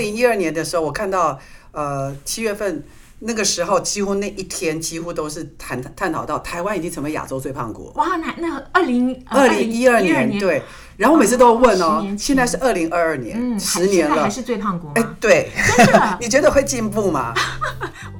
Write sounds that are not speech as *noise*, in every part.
零一二年的时候，我看到呃七月份那个时候，几乎那一天几乎都是谈探讨到台湾已经成为亚洲最胖国。哇，那那二零二零一二年对，然后每次都问哦，现在是二零二二年，嗯，十年了，还是最胖国？哎，对，真的，*laughs* 你觉得会进步吗？*laughs*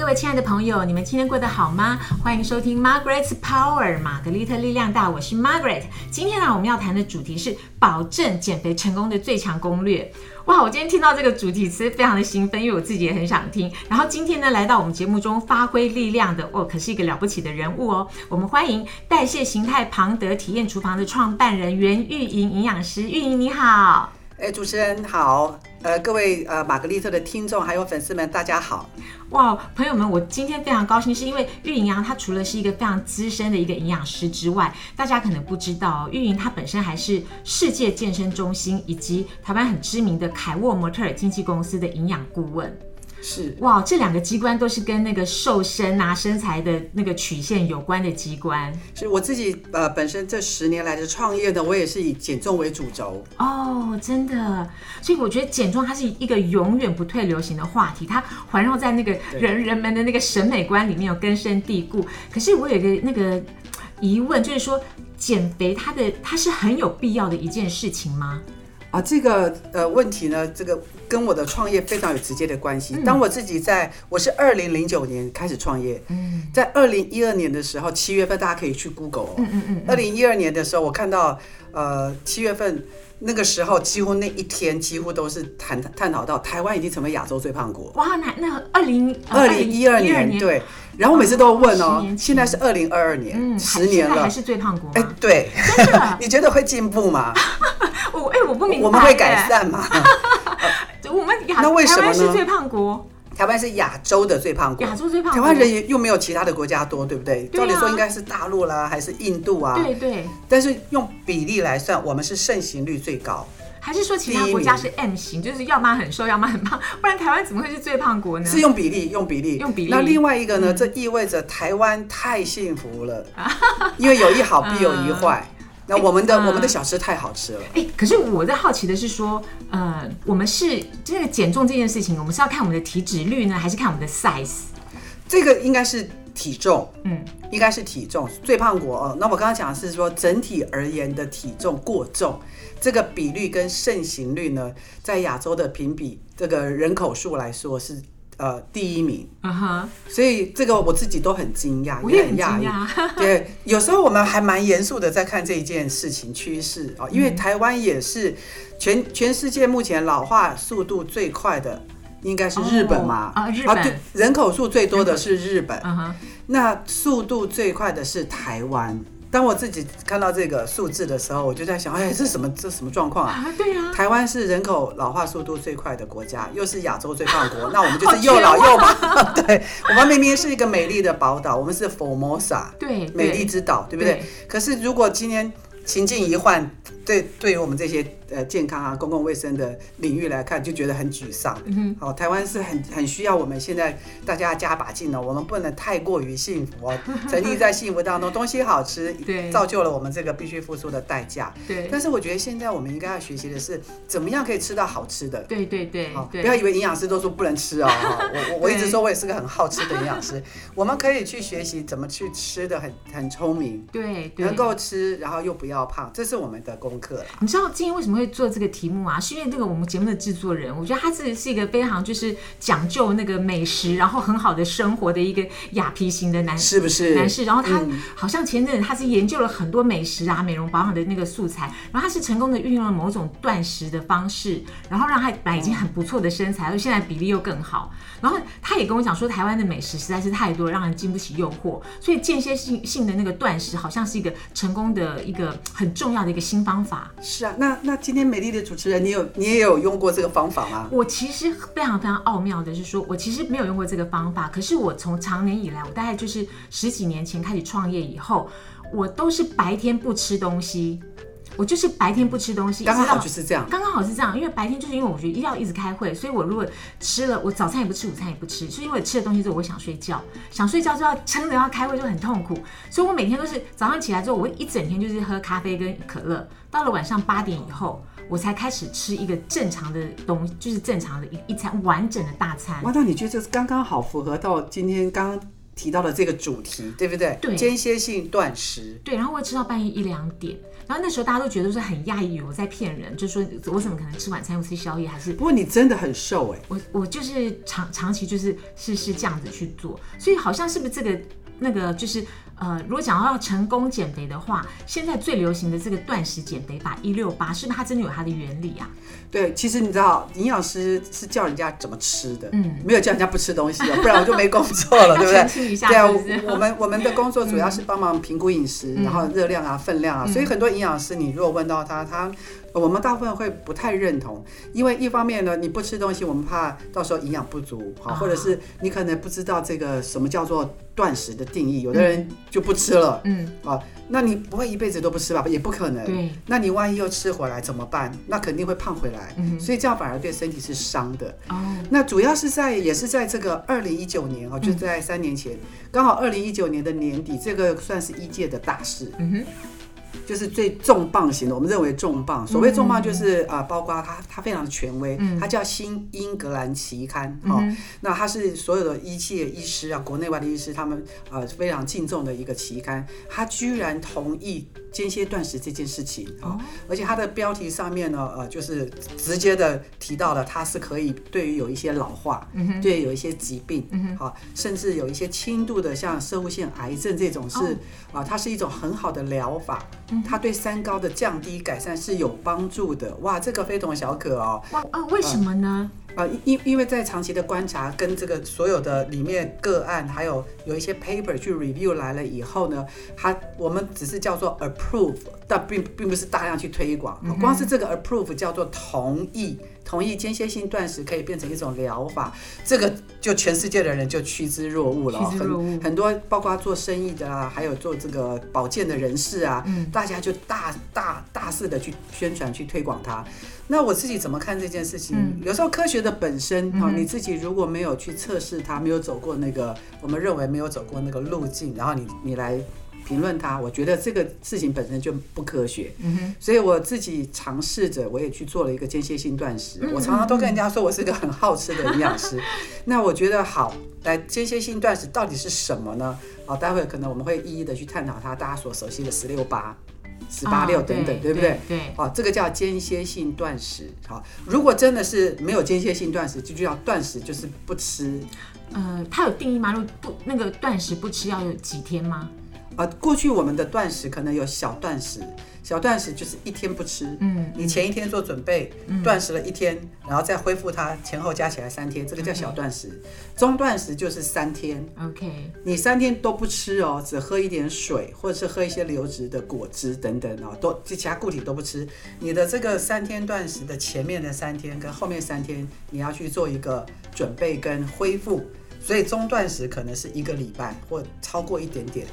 各位亲爱的朋友，你们今天过得好吗？欢迎收听 Margaret's Power，玛格丽特力量大，我是 Margaret。今天呢，我们要谈的主题是保证减肥成功的最强攻略。哇，我今天听到这个主题词非常的兴奋，因为我自己也很想听。然后今天呢，来到我们节目中发挥力量的哦，可是一个了不起的人物哦。我们欢迎代谢形态庞德体验厨房的创办人袁玉莹营养师，玉莹你好。哎，主持人好，呃，各位呃玛格丽特的听众还有粉丝们，大家好。哇，朋友们，我今天非常高兴，是因为玉莹啊，她除了是一个非常资深的一个营养师之外，大家可能不知道，玉莹她本身还是世界健身中心以及台湾很知名的凯沃模特儿经纪公司的营养顾问。是哇，这两个机关都是跟那个瘦身啊、身材的那个曲线有关的机关。是我自己呃，本身这十年来的创业呢，我也是以减重为主轴。哦，真的，所以我觉得减重它是一个永远不退流行的话题，它环绕在那个人人们的那个审美观里面有根深蒂固。可是我有一个那个疑问，就是说减肥它的它是很有必要的一件事情吗？啊，这个呃问题呢，这个跟我的创业非常有直接的关系。当我自己在，我是二零零九年开始创业，嗯，在二零一二年的时候，七月份大家可以去 Google，嗯嗯嗯，二零一二年的时候，我看到呃七月份那个时候，几乎那一天几乎都是谈探讨到台湾已经成为亚洲最胖国。哇，那那二零二零一二年对，然后每次都问哦，现在是二零二二年，十年了，还是最胖国？哎，对，*laughs* 你觉得会进步吗？*laughs* 我哎，我不明白，我们会改善吗？*laughs* 我们那为什么呢？是最胖国，台湾是亚洲的最胖国，亚洲最胖。台湾人也又没有其他的国家多，对不对？照理说应该是大陆啦，还是印度啊？对对。但是用比例来算，我们是盛行率最高。还是说其他国家是 M 型，就是要么很瘦，要么很胖，不然台湾怎么会是最胖国呢？是用比例，用比例，用比例。那另外一个呢？这意味着台湾太幸福了，因为有一好 *laughs* 必有一坏。那我们的我们的小吃太好吃了。哎，可是我在好奇的是说，呃，我们是这个减重这件事情，我们是要看我们的体脂率呢，还是看我们的 size？这个应该是体重，嗯，应该是体重最胖国哦。那我刚刚讲的是说整体而言的体重过重，这个比率跟盛行率呢，在亚洲的评比这个人口数来说是。呃，第一名，嗯哼，所以这个我自己都很惊讶，也很讶异。*laughs* 对，有时候我们还蛮严肃的在看这一件事情趋势啊，因为台湾也是全全世界目前老化速度最快的，应该是日本嘛？啊，日本，人口数最多的是日本，那速度最快的是台湾。当我自己看到这个数字的时候，我就在想，哎，这什么这什么状况啊？对呀，台湾是人口老化速度最快的国家，又是亚洲最胖国，*laughs* 那我们就是又老又胖。*laughs* 对，我们明明是一个美丽的宝岛，我们是 Formosa，对，美丽之岛，对不对？可是如果今天情境一换，对，对于我们这些。呃，健康啊，公共卫生的领域来看，就觉得很沮丧。嗯好，台湾是很很需要我们现在大家加把劲哦，我们不能太过于幸福哦，*laughs* 沉溺在幸福当中，东西好吃，对，造就了我们这个必须付出的代价。对。但是我觉得现在我们应该要学习的是，怎么样可以吃到好吃的。对对对。好，不要以为营养师都说不能吃哦。我我我一直说我也是个很好吃的营养师。*laughs* 我们可以去学习怎么去吃的很很聪明。对。能够吃，然后又不要胖，这是我们的功课你知道今天为什么会做这个题目？啊，是因为这个我们节目的制作人，我觉得他是是一个非常就是讲究那个美食，然后很好的生活的一个雅皮型的男是不是男士？然后他好像前阵子他是研究了很多美食啊、美容保养的那个素材，然后他是成功的运用了某种断食的方式，然后让他本来已经很不错的身材，而现在比例又更好。然后他也跟我讲说，台湾的美食实在是太多，让人经不起诱惑，所以间歇性性的那个断食好像是一个成功的一个很重要的一个新方法。是啊，那那今天美丽的主持人。你有你也有用过这个方法吗？我其实非常非常奥妙的是说，我其实没有用过这个方法。可是我从长年以来，我大概就是十几年前开始创业以后，我都是白天不吃东西，我就是白天不吃东西，刚刚好就是这样。刚刚好是这样，因为白天就是因为我觉得要一直开会，所以我如果吃了，我早餐也不吃，午餐也不吃，是因为吃了东西之后我想睡觉，想睡觉就要撑着要开会就很痛苦，所以我每天都是早上起来之后，我一整天就是喝咖啡跟可乐，到了晚上八点以后，我才开始吃一个正常的东，就是正常的一一餐完整的大餐。哇，那你觉得这是刚刚好符合到今天刚刚提到的这个主题，对不对？对间歇性断食。对，然后我会吃到半夜一两点，然后那时候大家都觉得是很讶异，我在骗人，就说我怎么可能吃晚餐又吃宵夜，还是不过你真的很瘦哎，我我就是长长期就是是是这样子去做，所以好像是不是这个那个就是呃，如果讲到要成功减肥的话，现在最流行的这个断食减肥法一六八，是不是它真的有它的原理啊？对，其实你知道，营养师是教人家怎么吃的，嗯，没有叫人家不吃东西的，不然我就没工作了，*laughs* 对不对？对啊？我们我们的工作主要是帮忙评估饮食，然后热量啊、分量啊，所以很多营养师，你如果问到他，他我们大部分会不太认同，因为一方面呢，你不吃东西，我们怕到时候营养不足，好，啊或者是你可能不知道这个什么叫做断食的定义，有的人就不吃了，嗯，啊，那你不会一辈子都不吃吧？也不可能。对，那你万一又吃回来怎么办？那肯定会胖回来，嗯所以这样反而对身体是伤的。哦，那主要是在也是在这个二零一九年哦，就在三年前，刚好二零一九年的年底，这个算是一届的大事，嗯哼，就是最重磅型的。我们认为重磅，所谓重磅就是啊、呃包括它它非常的权威，它叫《新英格兰期刊》哦。那它是所有的医界医师啊，国内外的医师，他们呃非常敬重的一个期刊，它居然同意间歇断食这件事情哦，而且它的标题上面呢，呃，就是直接的提到了它是可以对于有一些老化，对于有一些疾病，好、甚至有一些轻度的像射物腺癌症这种是啊、它是一种很好的疗法，它对三高的降低改善是有帮助的。哇，这个非同小可哦。哇啊，为什么呢？啊，因因因为在长期的观察跟这个所有的里面个案，还有有一些 paper 去 review 来了以后呢，它我们只是叫做 approve，但并并不是大量去推广。光是这个 approve 叫做同意，同意间歇性断食可以变成一种疗法，这个就全世界的人就趋之若鹜了。很很多包括做生意的啊，还有做这个保健的人士啊，大家就大大大肆的去宣传去推广它。那我自己怎么看这件事情？有时候科学的本身啊、你自己如果没有去测试它，没有走过那个我们认为没有走过那个路径，然后你你来评论他，我觉得这个事情本身就不科学。嗯所以我自己尝试着，我也去做了一个间歇性断食。我常常都跟人家说我是个很好吃的营养师。*laughs* 那我觉得好，来间歇性断食到底是什么呢？好，待会可能我们会一一的去探讨它，大家所熟悉的十六八、十八六哦等等，对对不对？对，哦，这个叫间歇性断食。好，如果真的是没有间歇性断食，就叫断食，就是不吃。呃，它有定义吗？如果不那个断食不吃要有几天吗？啊，过去我们的断食可能有小断食，小断食就是一天不吃，嗯，你前一天做准备，断食了一天，然后再恢复它，前后加起来三天，这个叫小断食。中断食就是三天，OK，你三天都不吃哦，只喝一点水，或者是喝一些流质的果汁等等哦，都其他固体都不吃。你的这个三天断食的前面的三天跟后面三天，你要去做一个准备跟恢复。所以中断食可能是一个礼拜或超过一点点，啊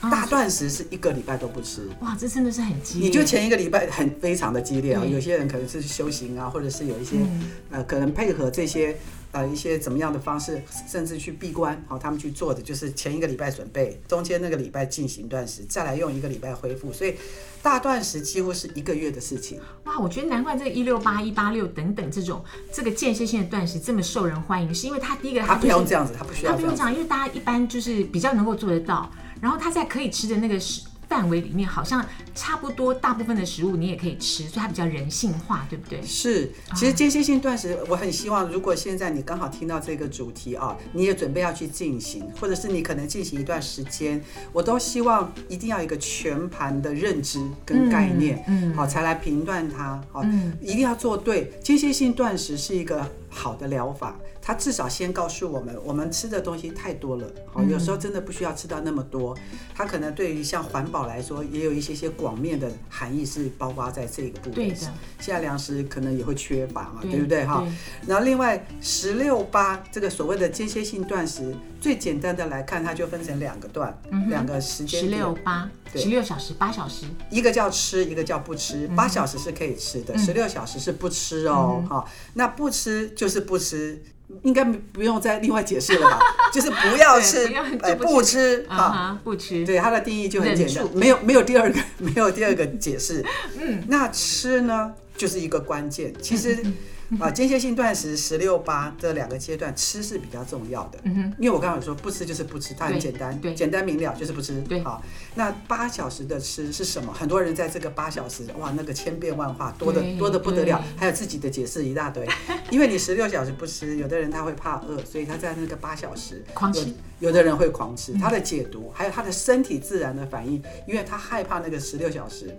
大断食是一个礼拜都不吃。哇，这真的是很激烈。你就前一个礼拜很非常的激烈啊，对有些人可能是修行啊，或者是有一些、嗯呃可能配合这些呃一些怎么样的方式，甚至去闭关，好、他们去做的就是前一个礼拜准备，中间那个礼拜进行断食，再来用一个礼拜恢复，所以大断食几乎是一个月的事情。哇，我觉得难怪这个一六八、一八六等等这种这个间歇性的断食这么受人欢迎，是因为它第一个他它就是不用这样子，他不需要。他不用这样，因为大家一般就是比较能够做得到，然后它在可以吃的那个食范围里面，好像差不多大部分的食物你也可以吃，所以它比较人性化，对不对？是，其实间歇性断食，我很希望，如果现在你刚好听到这个主题啊，你也准备要去进行，或者是你可能进行一段时间，我都希望一定要有一个全盘的认知跟概念，嗯好、才来评断它，好、嗯一定要做对。间歇性断食是一个好的疗法，它至少先告诉我们，我们吃的东西太多了，好，有时候真的不需要吃到那么多。它可能对于像环保来说，也有一些些广面的含义是包括在这个部分。对的，现在粮食可能也会缺乏嘛，对对不对哈对？然后另外十六八这个所谓的间歇性断食，最简单的来看，它就分成两个段，两个时间十六八，对十六小时，八小时。一个叫吃，一个叫不吃。八小时是可以吃的，十六小时是不吃哦。哈、那不吃就是不吃，应该不用再另外解释了吧？*laughs* 就是不要吃对不吃啊不吃。对它的定义就很简单没有没有第二个 *laughs* 没有第二个解释。嗯，那吃呢就是一个关键。其实 *laughs* *laughs* 啊，间歇性断食十六八这两个阶段，吃是比较重要的。嗯哼，因为我刚刚有说不吃就是不吃，它很简单，对简单明了就是不吃。对好，那八小时的吃是什么？很多人在这个八小时，哇，那个千变万化，多的多的不得了，还有自己的解释一大堆。因为你十六小时不吃，有的人他会怕饿，所以他在那个八小时狂吃有有的人会狂吃，他的解读还有他的身体自然的反应，因为他害怕那个十六小时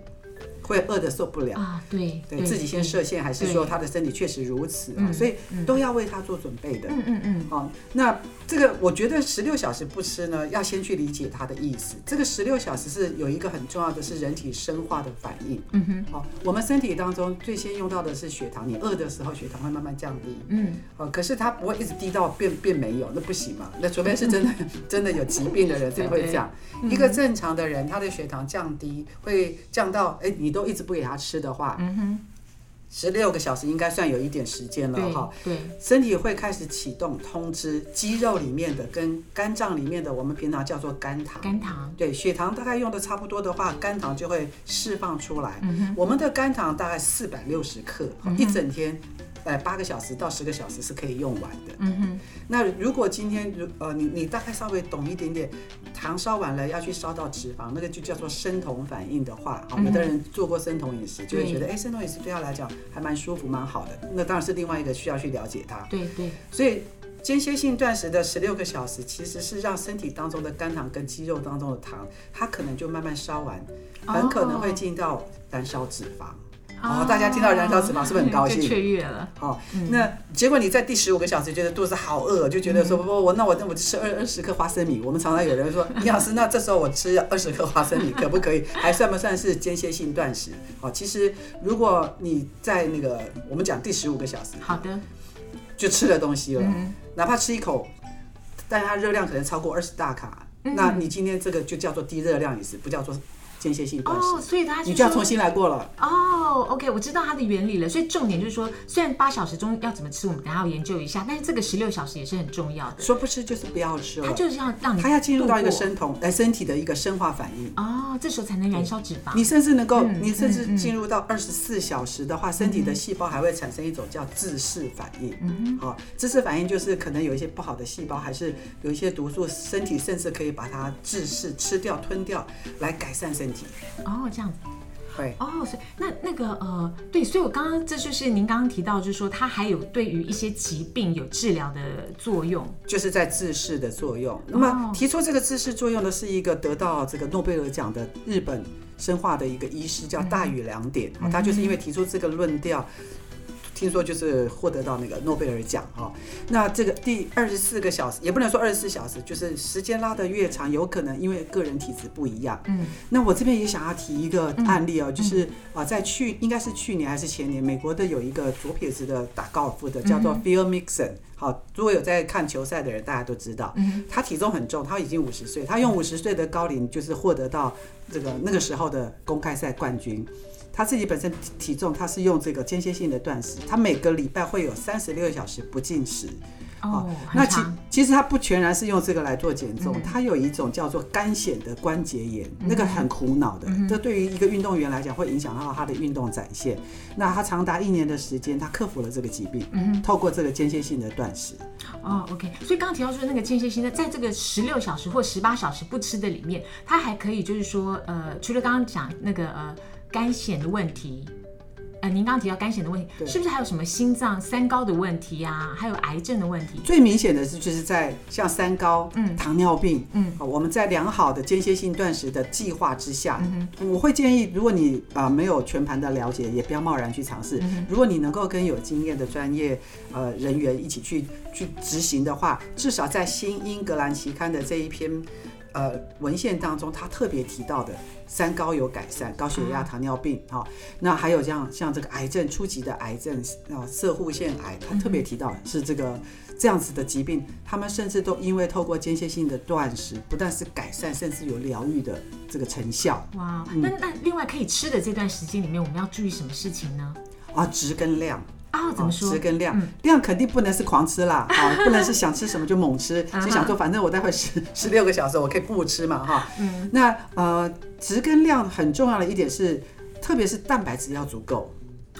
会饿得受不了。啊，对，对自己先设限，还是说他的身体确实如此啊？所以都要为他做准备的。嗯嗯嗯，好，那这个我觉得十六小时不吃呢，要先去理解他的意思。这个十六小时是有一个很重要的是人体生化的反应。嗯哼，好，我们身体当中最先用到的是血糖，你饿的时候血糖会慢慢降低。嗯，哦，可是它不会一直低到变变没有，那不行嘛。那除非是真的 *laughs* 真的有疾病的人才会这样。一个正常的人，他的血糖降低会降到，哎，你都一直不给他吃的话，嗯哼，十六个小时应该算有一点时间了哈。对，身体会开始启动通知，肌肉里面的跟肝脏里面的，我们平常叫做肝糖。肝糖，对，血糖大概用的差不多的话，肝糖就会释放出来。嗯我们的肝糖大概四百六十克，一整天，呃，八个小时到十个小时是可以用完的。嗯哼，那如果今天如呃你你大概稍微懂一点点，糖烧完了要去烧到脂肪，那个就叫做生酮反应的话，好，有的人做过生酮饮食就会觉得，哎，生酮饮食对他来讲还蛮舒服蛮好的。那当然是另外一个需要去了解它。对对，所以间歇性断食的十六个小时，其实是让身体当中的肝糖跟肌肉当中的糖，它可能就慢慢烧完，很可能会进到燃烧脂肪。哦，大家听到燃烧脂肪是不是很高兴？雀跃了。好、那结果你在第十五个小时觉得肚子好饿，就觉得说不不，我那我那我吃二二十克花生米。我们常常有人说，李老师，那这时候我吃二十克花生米可不可以？还算不算是间歇性断食？好、其实如果你在那个我们讲第十五个小时好的，就吃了东西了，嗯哪怕吃一口，但它热量可能超过二十大卡，嗯那你今天这个就叫做低热量饮食，不叫做间歇性断食，哦，所以他你就要重新来过了。哦，OK，我知道它的原理了。所以重点就是说，虽然八小时中要怎么吃，我们等下要研究一下，但是这个十六小时也是很重要的。说不吃就是不要吃了，它就是要让你它要进入到一个生酮，来身体的一个生化反应。哦，这时候才能燃烧脂肪。你甚至能够，嗯你甚至进入到二十四小时的话，身体的细胞还会产生一种叫自噬反应。嗯好，自噬反应就是可能有一些不好的细胞，还是有一些毒素，身体甚至可以把它自噬、吃掉、吞掉，来改善身体。哦，这样子。对，哦，所以那那个呃，对，所以我刚刚这就是您刚刚提到，就是说它还有对于一些疾病有治疗的作用。就是在治世的作用。那哦么提出这个治世作用的是一个得到这个诺贝尔奖的日本生化的一个医师，叫大宇良典。啊，他就是因为提出这个论调。听说就是获得到那个诺贝尔奖哈、那这个第二十四个小时也不能说二十四小时，就是时间拉得越长，有可能因为个人体质不一样。嗯，那我这边也想要提一个案例哦，就是啊，在去应该是去年还是前年，美国的有一个左撇子的打高尔夫的，叫做 Phil Mixon。好，如果有在看球赛的人，大家都知道，他体重很重，他已经五十岁，他用五十岁的高龄就是获得到这个那个时候的公开赛冠军。他自己本身体体重，他是用这个间歇性的断食，他每个礼拜会有三十六个小时不进食。哦，那其。其实他不全然是用这个来做减重，他有一种叫做干癣的关节炎，那个很苦恼的，这对于一个运动员来讲会影响到他的运动展现。那他长达一年的时间，他克服了这个疾病，透过这个间歇性的断食。哦，OK，所以刚刚提到说那个间歇性的，在这个十六小时或十八小时不吃的里面，他还可以就是说，呃，除了刚刚讲那个呃肝癣的问题，呃，您刚刚提到肝险的问题，是不是还有什么心脏三高的问题啊？还有癌症的问题？最明显的是，就是在像三高、嗯糖尿病，嗯啊，我们在良好的间歇性断食的计划之下，我会建议，如果你啊、没有全盘的了解，也不要贸然去尝试。如果你能够跟有经验的专业呃人员一起去去执行的话，至少在《新英格兰期刊》的这一篇。呃，文献当中，他特别提到的三高有改善，高血压、糖尿病，哈、那还有像像这个癌症初级的癌症啊，射护腺癌，他特别提到是这个这样子的疾病，他们甚至都因为透过间歇性的断食，不但是改善，甚至有疗愈的这个成效哇，嗯那那另外可以吃的这段时间里面，我们要注意什么事情呢？啊，质跟量。哦，怎么说？值跟量，嗯量肯定不能是狂吃啦，*laughs* 啊，不能是想吃什么就猛吃，*laughs* 就想说反正我待会十 *laughs* 十六个小时我可以不吃嘛，哈。嗯，那呃，值跟量很重要的一点是，特别是蛋白质要足够。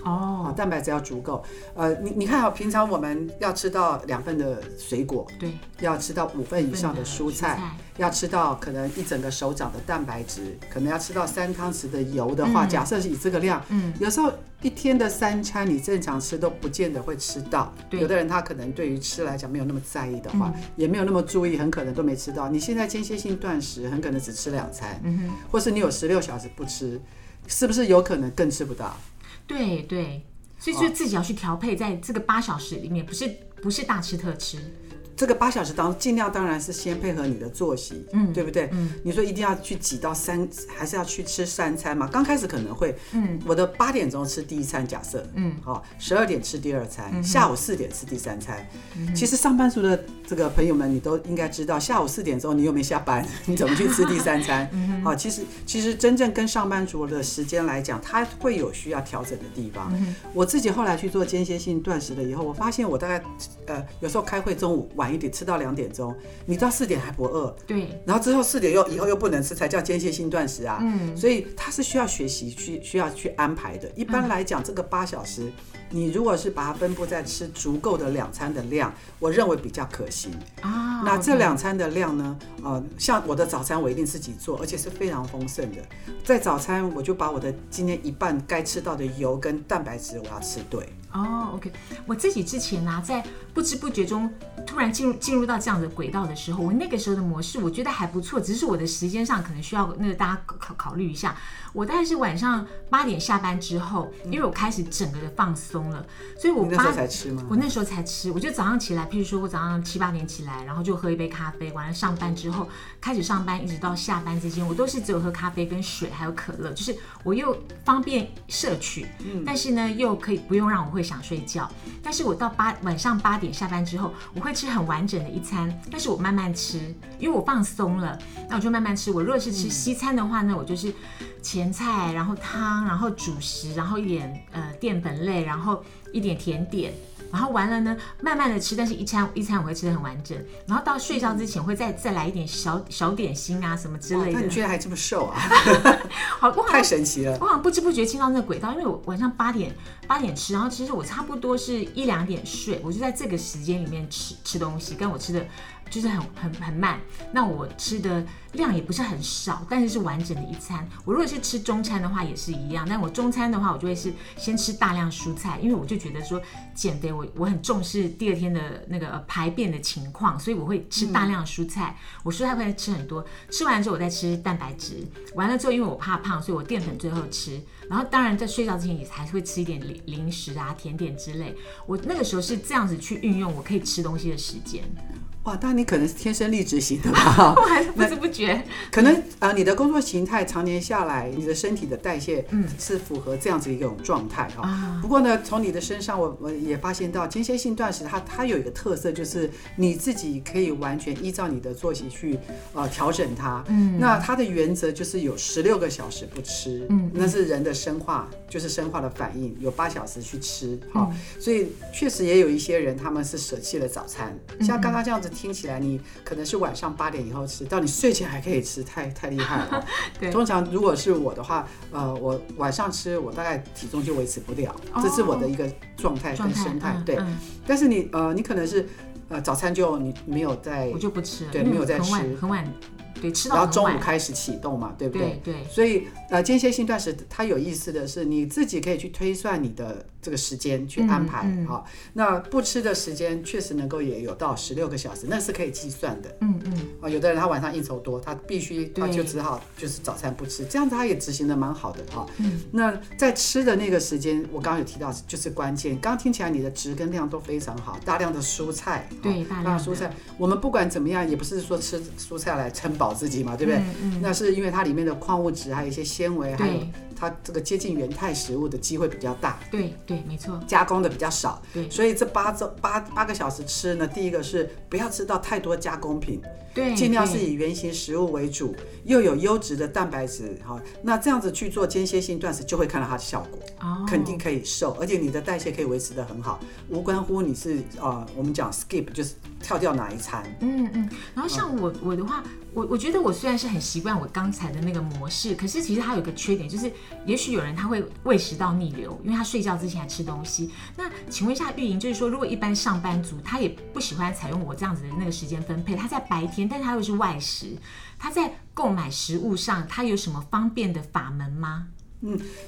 哦啊，，蛋白质要足够。呃，你你看啊，平常我们要吃到两份的水果，对，要吃到五份以上的蔬菜，菜要吃到可能一整个手掌的蛋白质，可能要吃到三汤匙的油的话，嗯假设是以这个量，嗯，有时候一天的三餐你正常吃都不见得会吃到。对有的人他可能对于吃来讲没有那么在意的话，嗯也没有那么注意，很可能都没吃到。你现在间歇性断食，很可能只吃两餐，嗯哼，或是你有十六小时不吃，是不是有可能更吃不到？对对，所以就自己要去调配，在这个八小时里面，不是不是大吃特吃，这个八小时当尽量当然是先配合你的作息，嗯对不对？嗯你说一定要去挤到三，还是要去吃三餐嘛？刚开始可能会，嗯我的八点钟吃第一餐，假设，嗯，好，十二点吃第二餐，嗯下午四点吃第三餐。其实上班族的这个朋友们，你都应该知道，下午四点钟你又没下班，*laughs* 你怎么去吃第三餐？嗯好，其实其实真正跟上班族的时间来讲，他会有需要调整的地方。嗯我自己后来去做间歇性断食了以后，我发现我大概呃有时候开会中午晚一点吃到两点钟，你到四点还不饿，对，然后之后四点又以后又不能吃，才叫间歇性断食啊。嗯所以它是需要学习去需要去安排的。一般来讲，这个八小时，你如果是把它分布在吃足够的两餐的量，我认为比较可行。啊，那这两餐的量呢？呃，像我的早餐我一定自己做，而且是非常丰盛的。在早餐我就把我的今天一半该吃到的油跟蛋白质我要吃对。哦，OK，我自己之前呢、在不知不觉中突然进入进入到这样的轨道的时候，我那个时候的模式我觉得还不错，只是我的时间上可能需要那个大家考考虑一下。我大概是晚上八点下班之后，因为我开始整个的放松了，所以我八才吃吗？我那时候才吃，我就早上起来，譬如说我早上七八点起来，然后就喝一杯咖啡，完了上班之后开始上班，一直到下班之间，我都是只有喝咖啡跟水还有可乐，就是我又方便摄取，但是呢又可以不用让我会想睡觉。但是我到八晚上八点下班之后，我会吃很完整的一餐，但是我慢慢吃，因为我放松了，那我就慢慢吃。我如果是吃西餐的话呢，我就是前菜，然后汤，然后主食，然后一点呃淀粉类，然后一点甜点。然后完了呢，慢慢的吃，但是一餐一餐我会吃的很完整，然后到睡觉之前会再再来一点小小点心啊什么之类的那你。居然还这么瘦啊？*laughs* 好，我好太神奇了。我好像不知不觉进到那个轨道，因为我晚上八点八点吃，然后其实我差不多是一两点睡，我就在这个时间里面吃吃东西，跟我吃的就是很很很慢。那我吃的量也不是很少，但是是完整的一餐。我如果是吃中餐的话也是一样，但我中餐的话，我就会是先吃大量蔬菜，因为我就觉得说减肥我我很重视第二天的那个呃排便的情况，所以我会吃大量蔬菜。我蔬菜会吃很多，吃完之后我再吃蛋白质，完了之后因为我怕胖，所以我淀粉最后吃。然后当然在睡觉之前也还是会吃一点零零食啊、甜点之类。我那个时候是这样子去运用我可以吃东西的时间，哇，当然你可能是天生丽质型的吧？*laughs* 我还是不知不觉。可能呃，你的工作形态常年下来，你的身体的代谢是符合这样子一种状态哈。啊不过呢，从你的身上我我也发现到间歇性断食它它有一个特色，就是你自己可以完全依照你的作息去呃调整它。嗯那它的原则就是有十六个小时不吃，嗯那是人的生化，就是生化的反应，有八小时去吃哈。嗯所以确实也有一些人他们是舍弃了早餐，嗯像刚刚这样子听起来，你可能是晚上八点以后吃，到你睡前还可以吃，太太厉害了 *laughs* 哦。对通常如果是我的话，呃，我晚上吃，我大概体重就维持不了，哦这是我的一个状态跟生态。对，但是你呃，你可能是呃早餐就你没有在我就不吃，对没有在吃很晚很晚对，吃然后中午。开始启动嘛，对不对？对对所以呃，间歇性断食它有意思的是，你自己可以去推算你的这个时间去安排嗯嗯好、那不吃的时间确实能够也有到十六个小时，那是可以计算的。嗯嗯，啊，有的人他晚上应酬多，他必须他就只好就是早餐不吃，这样子他也执行的蛮好的哈。嗯那在吃的那个时间，我刚刚有提到就是关键。刚刚听起来你的值跟量都非常好，大量的蔬菜，对大量的蔬菜。我们不管怎么样，也不是说吃蔬菜来撑饱自己嘛，对不对？嗯嗯那是因为它里面的矿物质还有一些纤维，还有对它这个接近原态食物的机会比较大。对对，没错，加工的比较少，对。所以这八周八八个小时吃呢，第一个是不要吃到太多加工品，对，尽量是以原形食物为主，又有优质的蛋白质，哈，那这样子去做间歇性断食，就会看到它的效果，哦，肯定可以瘦，而且你的代谢可以维持得很好，无关乎你是呃，我们讲 skip 就是跳掉哪一餐，嗯嗯，然后像我我的话，我我觉得我虽然是很习惯我刚才的那个模式，可是其实它有一个缺点，就是也许有人他会胃食道逆流，因为他睡觉之前还吃东西。那请问一下玉莹，就是说如果一般上班族他也不喜欢采用我这样子的那个时间分配，他在白天，但是他又是外食，他在购买食物上他有什么方便的法门吗？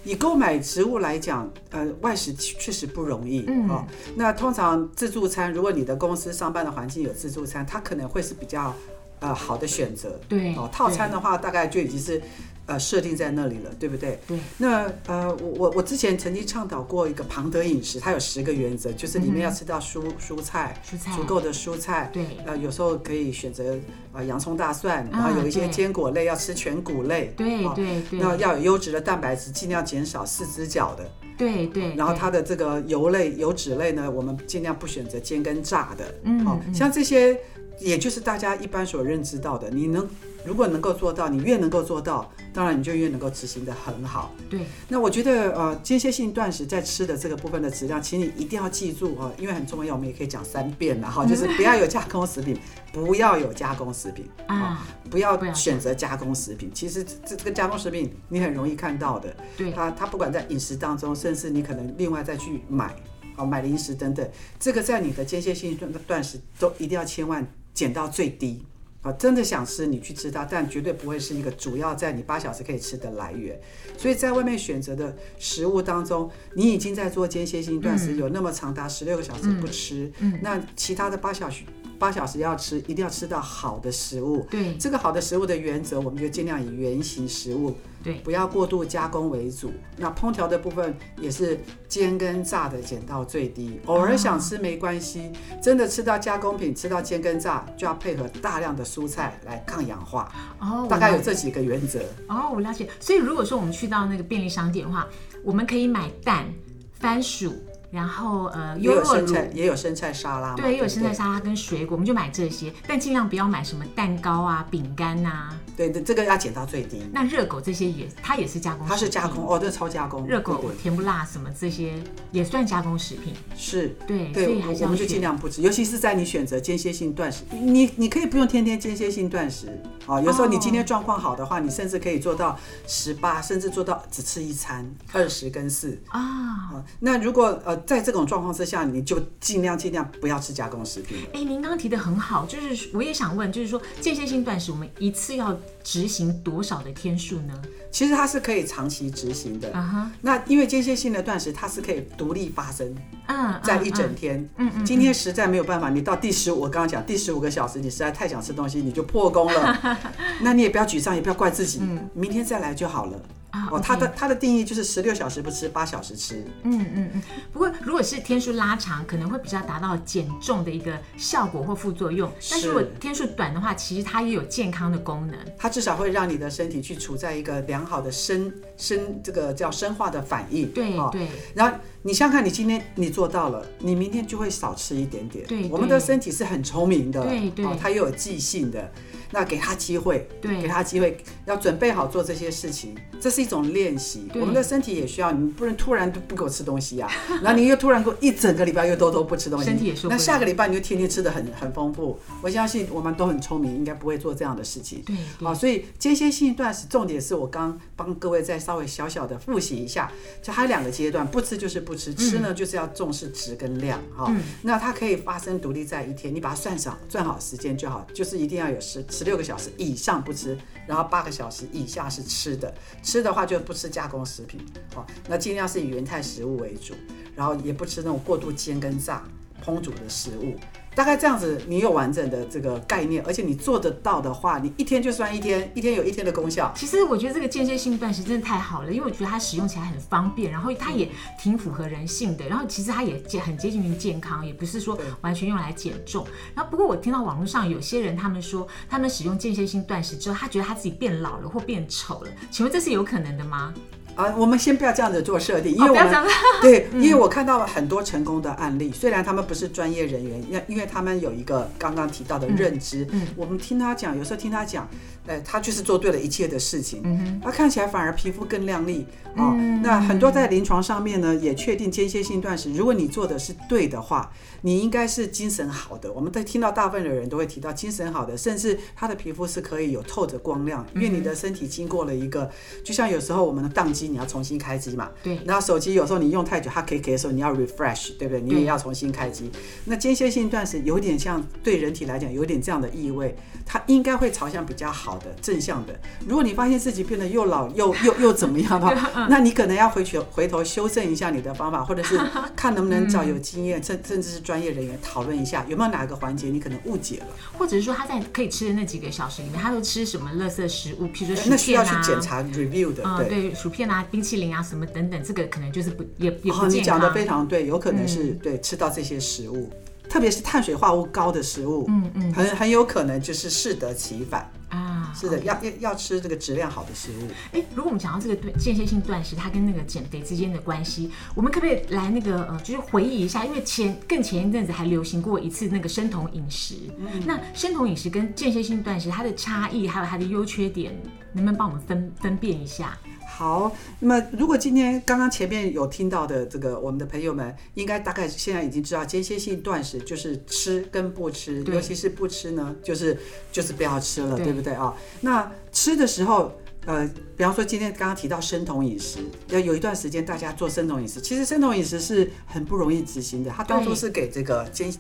以购买植物来讲，呃，外食确确实不容易，嗯哦。那通常自助餐，如果你的公司上班的环境有自助餐，它可能会是比较呃好的选择。对哦，套餐的话大概就已经是呃设定在那里了，对不对？对。那呃，我我我之前曾经倡导过一个庞德饮食，它有十个原则，就是里面要吃到蔬蔬菜，蔬菜足够的蔬菜。对呃，有时候可以选择呃洋葱、大蒜，然啊后有一些对坚果类要吃全谷类。对哦对对那要有优质的蛋白质，尽量减少四只脚的。对对，然后它的这个油类、油脂类呢，我们尽量不选择煎跟炸的。嗯哦，嗯像这些，也就是大家一般所认知到的，你能如果能够做到，你越能够做到，当然你就越能够执行的很好。对那我觉得呃，间歇性断食在吃的这个部分的质量，请你一定要记住啊、因为很重要，我们也可以讲三遍了哈，就是不要有加工食品，不要有加工食品啊，不要不要选择加工食品。其实这这个加工食品你很容易看到的，对它它不管在饮食当中，甚至你可能另外再去买，哦，买零食等等，这个在你的间歇性断断食都一定要千万减到最低。啊，真的想吃你去吃它，但绝对不会是一个主要在你八小时可以吃的来源。所以在外面选择的食物当中，你已经在做间歇性断食，有那么长达十六个小时不吃，那其他的八小时八小时要吃，一定要吃到好的食物。对这个好的食物的原则，我们就尽量以原形食物对不要过度加工为主。那烹调的部分也是煎跟炸的减到最低，偶尔想吃没关系，真的吃到加工品，吃到煎跟炸，就要配合大量的蔬菜来抗氧化。哦，大概有这几个原则。哦，我了解。所以如果说我们去到那个便利商店的话，我们可以买蛋、番薯，然后呃也优酪乳，有生菜，也有生菜沙拉嘛，对，也有生菜沙拉跟水果，我们就买这些，但尽量不要买什么蛋糕啊、饼干呐、对对，这个要减到最低。那热狗这些也，它也是加工，它是加工。哦，这超加工。热狗甜不辣什么这些也算加工食品，是。对，所，以还我我们就尽量不吃，尤其是在你选择间歇性断食，你你可以不用天天间歇性断食啊。有时候你今天状况好的话，你甚至可以做到十八，甚至做到只吃一餐，二十跟四啊。啊。那如果呃在这种状况之下，你就尽量尽量不要吃加工食品。哎，您刚刚提的很好，就是我也想问，就是说间歇性断食，我们一次要执行多少的天数呢？其实它是可以长期执行的。啊哈，那因为间歇性的断食，它是可以独立发生嗯，在一整嗯天。嗯嗯，今天实在没有办法，你到第十五，我刚刚讲第十五个小时，你实在太想吃东西，你就破功了。*laughs* *laughs* 那你也不要沮丧，也不要怪自己，明天再来就好了。哦，他的他的定义就是十六小时不吃，八小时吃。嗯嗯嗯，不过如果是天数拉长，可能会比较达到减重的一个效果或副作用。但是如果天数短的话，其实它也有健康的功能。它至少会让你的身体去处在一个良好的生生这个叫生化的反应。哦对对然后你想想看，你今天你做到了，你明天就会少吃一点点。对我们的身体是很聪明的，对对哦，它又有记性的。那给他机会，对给他机会，要准备好做这些事情，这是一种练习。对我们的身体也需要，你不能突然不给我吃东西呀、*laughs* 然后你又突然给我一整个礼拜又都都不吃东西，身体也受不了那下个礼拜你就天天吃的很很丰富。我相信我们都很聪明，应该不会做这样的事情。对好，所以间歇性断食重点是我刚帮各位再稍微小小的复习一下，就还有两个阶段，不吃就是不不吃，吃呢就是要重视质跟量哈。那它可以发生独立在一天，你把它算上，算好时间就好，就是一定要有十十六个小时以上不吃，然后八个小时以下是吃的。吃的话就不吃加工食品，哦，那尽量是以原态食物为主，然后也不吃那种过度煎跟炸、烹煮的食物。大概这样子，你有完整的这个概念，而且你做得到的话，你一天就算一天，一天有一天的功效。其实我觉得这个间歇性断食真的太好了，因为我觉得它使用起来很方便，然后它也挺符合人性的，然后其实它也很接近于健康，也不是说完全用来减重。然后不过我听到网络上有些人他们说，他们使用间歇性断食之后，他觉得他自己变老了或变丑了，请问这是有可能的吗？啊，我们先不要这样子做设定，因为我们 *laughs* 对，因为我看到了很多成功的案例，虽然他们不是专业人员，因因为他们有一个刚刚提到的认知，我们听他讲，有时候听他讲。哎，他就是做对了一切的事情，他看起来反而皮肤更亮丽哦。那很多在临床上面呢，也确定间歇性断食，如果你做的是对的话，你应该是精神好的。我们在听到大部分的人都会提到精神好的，甚至他的皮肤是可以有透着光亮，因为你的身体经过了一个，就像有时候我们的宕机，你要重新开机嘛。对。然后手机有时候你用太久，它可以可以的时候，你要 refresh，对不对？你也要重新开机。那间歇性断食有点像对人体来讲有点这样的意味，它应该会朝向比较好的正向的。如果你发现自己变得又老又又又怎么样的话，*laughs* 那你可能要回去回头修正一下你的方法，或者是 *laughs* 看能不能找有经验甚甚至是专业人员讨论一下，有没有哪个环节你可能误解了，或者是说他在可以吃的那几个小时里面，他都吃什么垃圾食物，譬如说薯片啊，那需要去检查 review 的，对，薯片啊、冰淇淋啊什么等等，这个可能就是不也也不健康。你讲的非常对，有可能是对吃到这些食物，特别是碳水化物高的食物，嗯嗯，很很有可能就是适得其反。啊，是的，要要要吃这个质量好的食物。哎，如果我们讲到这个断间歇性断食，它跟那个减肥之间的关系，我们可不可以来那个呃，就是回忆一下？因为前更前一阵子还流行过一次那个生酮饮食。嗯那生酮饮食跟间歇性断食它的差异，还有它的优缺点，能不能帮我们分分辨一下？好，那么如果今天刚刚前面有听到的这个，我们的朋友们应该大概现在已经知道，间歇性断食就是吃跟不吃，尤其是不吃呢，就是就是不要吃了，对不对啊？那吃的时候，呃，比方说今天刚刚提到生酮饮食，要有一段时间大家做生酮饮食，其实生酮饮食是很不容易执行的，它当初是给这个癫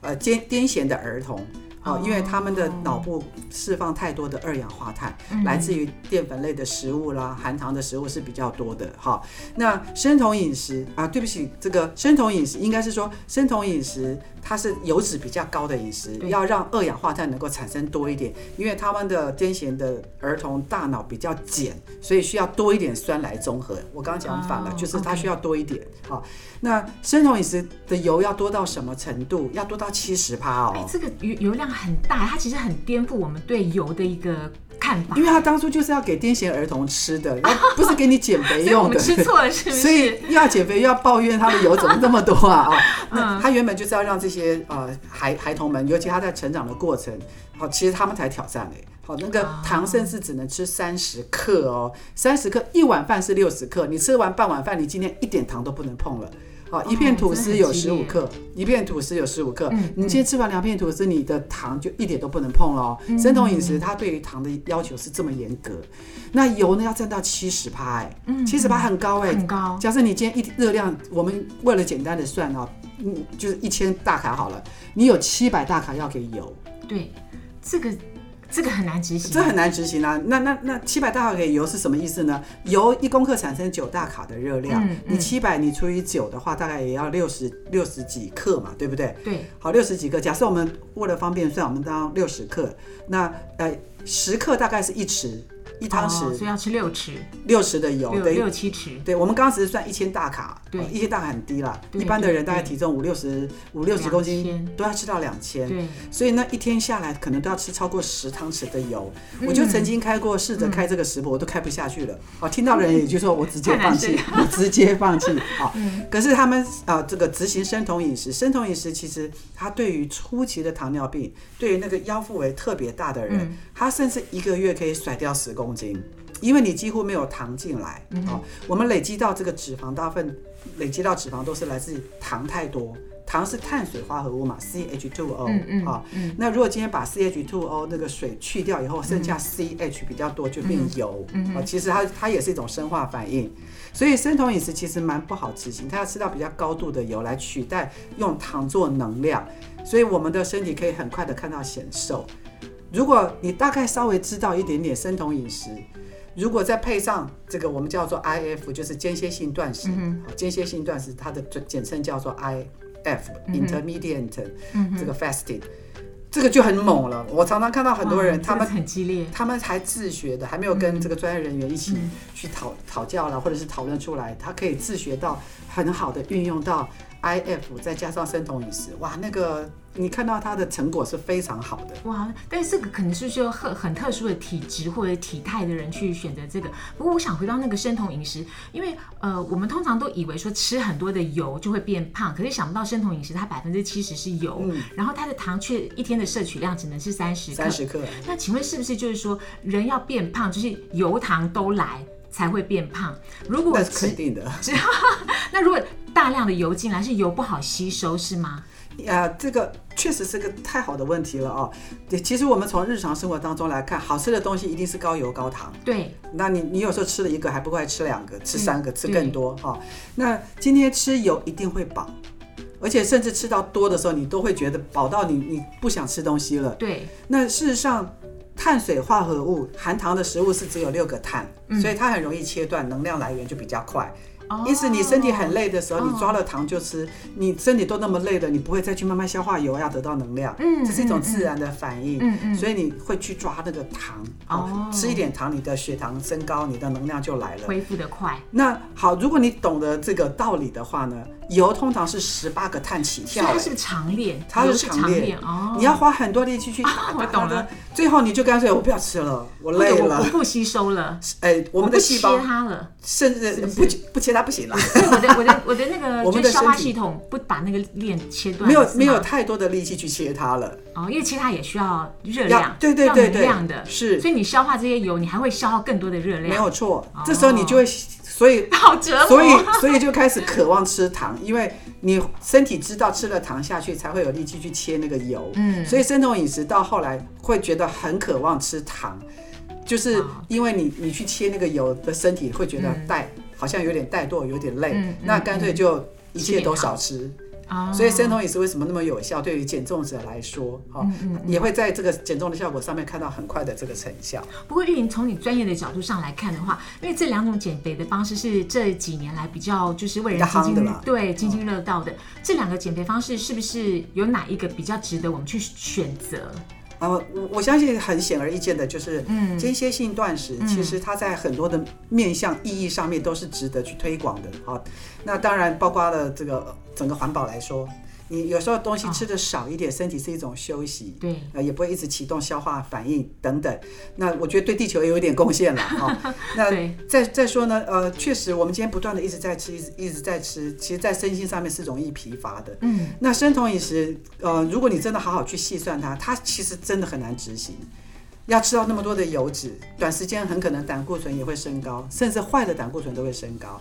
呃癫癫痫的儿童。哦，因为他们的脑部释放太多的二氧化碳，来自于淀粉类的食物啦，含糖的食物是比较多的。哈，那生酮饮食啊，对不起，这个生酮饮食应该是说生酮饮食。它是油脂比较高的饮食，要让二氧化碳能够产生多一点，因为他们的癫痫的儿童大脑比较碱，所以需要多一点酸来中和。我刚刚讲反了，就是它需要多一点。哈，那生酮饮食的油要多到什么程度？要多到七十帕哦。这个油油量很大，它其实很颠覆我们对油的一个。看法，因为他当初就是要给癫痫儿童吃的，*laughs* 不是给你减肥用的。吃错了是不是？所以又要减肥又要抱怨他的油怎么那么多啊？啊，那他原本就是要让这些呃孩孩童们，尤其他在成长的过程，好，其实他们才挑战嘞。好，那个糖甚至只能吃三十克哦，三十克一碗饭是六十克，你吃完半碗饭，你今天一点糖都不能碰了。好，一片吐司有十五克，一片吐司有十五克。你今天吃完两片吐司，你的糖就一点都不能碰了哦。生酮饮食它对于糖的要求是这么严格，那油呢要占到七十趴哎，七十趴很高哎，很高。假设你今天一热量，我们为了简单的算哦，嗯，就是一千大卡好了，你有七百大卡要给油。对，这个。这个很难执行，这很难执行啊！那那那七百大卡给油是什么意思呢？油一公克产生九大卡的热量，你七百你除以九的话，大概也要六十六十几克嘛，对不对？对，好，六十几克。假设我们为了方便算，我们当六十克，那呃十克大概是一匙。一汤匙，所以要吃六匙，六匙的油，对，六七匙。对，我们刚刚只是算一千大卡，对，一千大卡很低了。一般的人大概体重五六十，五六十公斤都要吃到两千。对，所以那一天下来可能都要吃超过十汤匙的油。我就曾经开过，试着开这个食谱，我都开不下去了。哦，听到的人也就说我直接放弃，我直接放弃。*laughs* 好，可是他们啊，这个执行生酮饮食，生酮饮食其实它对于初期的糖尿病，对于那个腰腹围特别大的人，他甚至一个月可以甩掉十公。公斤，因为你几乎没有糖进来哦。我们累积到这个脂肪，大部分累积到脂肪都是来自糖太多，糖是碳水化合物嘛，CH2O，嗯嗯啊嗯，那如果今天把 CH2O 那个水去掉以后，剩下 CH 比较多，就变油，嗯啊，其实它它也是一种生化反应，所以生酮饮食其实蛮不好执行，它要吃到比较高度的油来取代用糖做能量，所以我们的身体可以很快的看到显瘦。如果你大概稍微知道一点点生酮饮食，如果再配上这个我们叫做 IF，就是间歇性断食，好间歇性断食它的简简称叫做 IF，intermediate 这个 fasting，这个就很猛了。我常常看到很多人，他们这个很激烈，他们还自学的，还没有跟这个专业人员一起嗯去讨讨教了，或者是讨论出来，他可以自学到很好的运用到 IF，再加上生酮饮食，哇，那个你看到它的成果是非常好的。哇，但是这个可能是需要很很特殊的体质或者体态的人去选择这个。不过我想回到那个生酮饮食，因为呃，我们通常都以为说吃很多的油就会变胖，可是想不到生酮饮食它百分之七十是油，然后它的糖却一天的摄取量只能是三十克。三十克，那请问是不是就是说人要变胖，就是油糖都来才会变胖？如果那是肯定的。只 *laughs* 要那如果大量的油进来，是油不好吸收是吗？啊，这个确实是个太好的问题了哦。对，其实我们从日常生活当中来看，好吃的东西一定是高油高糖。对，那你你有时候吃了一个还不快吃两个，吃三个，吃更多哈、那今天吃油一定会饱，而且甚至吃到多的时候，你都会觉得饱到你你不想吃东西了。对，那事实上，碳水化合物含糖的食物是只有六个碳，所以它很容易切断，能量来源就比较快。哦因此，你身体很累的时候，哦你抓了糖就吃，你身体都那么累了，你不会再去慢慢消化油，要得到能量，嗯这是一种自然的反应。嗯嗯所以你会去抓那个糖，哦吃一点糖，你的血糖升高，你的能量就来了。恢复的快。那好，如果你懂得这个道理的话呢，油通常是十八个碳起跳、欸它是长链，它是是常练练哦。你要花很多力气去我懂了。最后你就干脆我不要吃了，我累了。不吸收了，哎，我们的不细胞切它了，甚至是不是？不不切它不行了，*laughs* 我的我的我的那个 *laughs* 我们就消化系统不把那个链切断，没有没有太多的力气去切它了。哦，因为切它也需要热量，要对对对对。量的，是。所以你消化这些油，你还会消耗更多的热量。没，有错，这时候你就会，所以 *laughs* 好折磨。所以所以就开始渴望吃糖，因为你身体知道吃了糖下去才会有力气去切那个油，嗯。所以生酮饮食到后来会觉得很渴望吃糖，就是哦因为你你去切那个油的身体会觉得嗯，好像有点怠惰，有点累，那干脆就一切都少吃。哦所以生酮饮食为什么那么有效？对于减重者来说，哈、嗯也会在这个减重的效果上面看到很快的这个成效。不过玉莹从你专业的角度上来看的话，因为这两种减肥的方式是这几年来比较就是为人津津夯的啦对津津乐道的，这两个减肥方式是不是有哪一个比较值得我们去选择？啊，我我相信很显而易见的就是，嗯间歇性断食，其实它在很多的面向意义上面都是值得去推广的。啊，那当然包括了这个整个环保来说，你有时候东西吃的少一点，身体是一种休息。对，呃，也不会一直启动消化反应等等。那我觉得对地球也有一点贡献了 *laughs* 哈、那再再说呢，呃，确实我们今天不断的一直在吃，一直一直在吃，其实在身心上面是容易疲乏的。嗯，那生酮饮食，呃，如果你真的好好去细算它，它其实真的很难执行。要吃到那么多的油脂，短时间很可能胆固醇也会升高，甚至坏的胆固醇都会升高。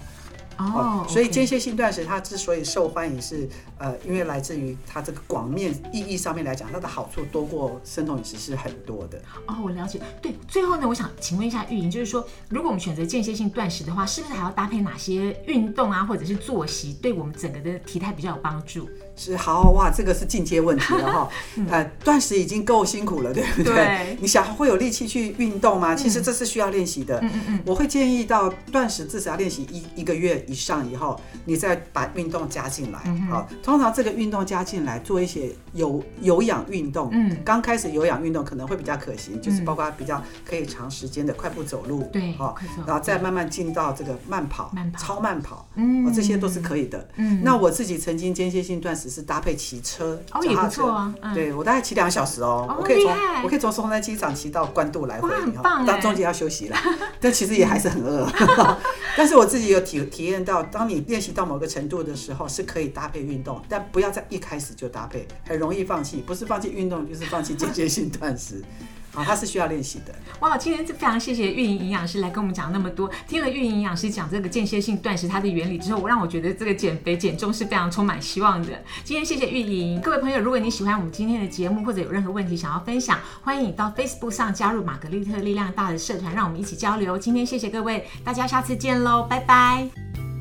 哦，所以间歇性断食它之所以受欢迎是，呃，因为来自于它这个广面意义上面来讲，它的好处多过生酮饮食是很多的。哦，我了解。对，最后呢，我想请问一下玉莹，就是说，如果我们选择间歇性断食的话，是不是还要搭配哪些运动啊，或者是作息，对我们整个的体态比较有帮助？是好哇，这个是进阶问题了哈。*laughs* 呃，断食已经够辛苦了，对不对？对你想会有力气去运动吗？其实这是需要练习的。嗯嗯嗯，我会建议到断食至少要练习一一个月以上以后，你再把运动加进来。嗯好，通常这个运动加进来，做一些有有氧运动。嗯，刚开始有氧运动可能会比较可行，就是包括比较可以长时间的快步走路。对，好，然后再慢慢进到这个慢跑、慢跑超慢跑，嗯哦，这些都是可以的。嗯，那我自己曾经间歇性断食是搭配骑车，哦也不错啊，嗯，对我大概骑两小时哦，哦我可以从我可以从松山机场骑到关渡来回哇，很哈棒中间要休息了，*laughs* 但其实也还是很饿。*laughs* *laughs* 但是我自己有体体验到，当你练习到某个程度的时候，是可以搭配运动，但不要在一开始就搭配，很容易放弃，不是放弃运动，就是放弃间歇性断食。啊，它是需要练习的。哇，今天非常谢谢运营营养师来跟我们讲那么多。听了运营营养师讲这个间歇性断食它的原理之后，我让我觉得这个减肥减重是非常充满希望的。今天谢谢运营，各位朋友，如果你喜欢我们今天的节目，或者有任何问题想要分享，欢迎你到 Facebook 上加入玛格丽特力量大的社团，让我们一起交流。今天谢谢各位，大家下次见喽，拜拜。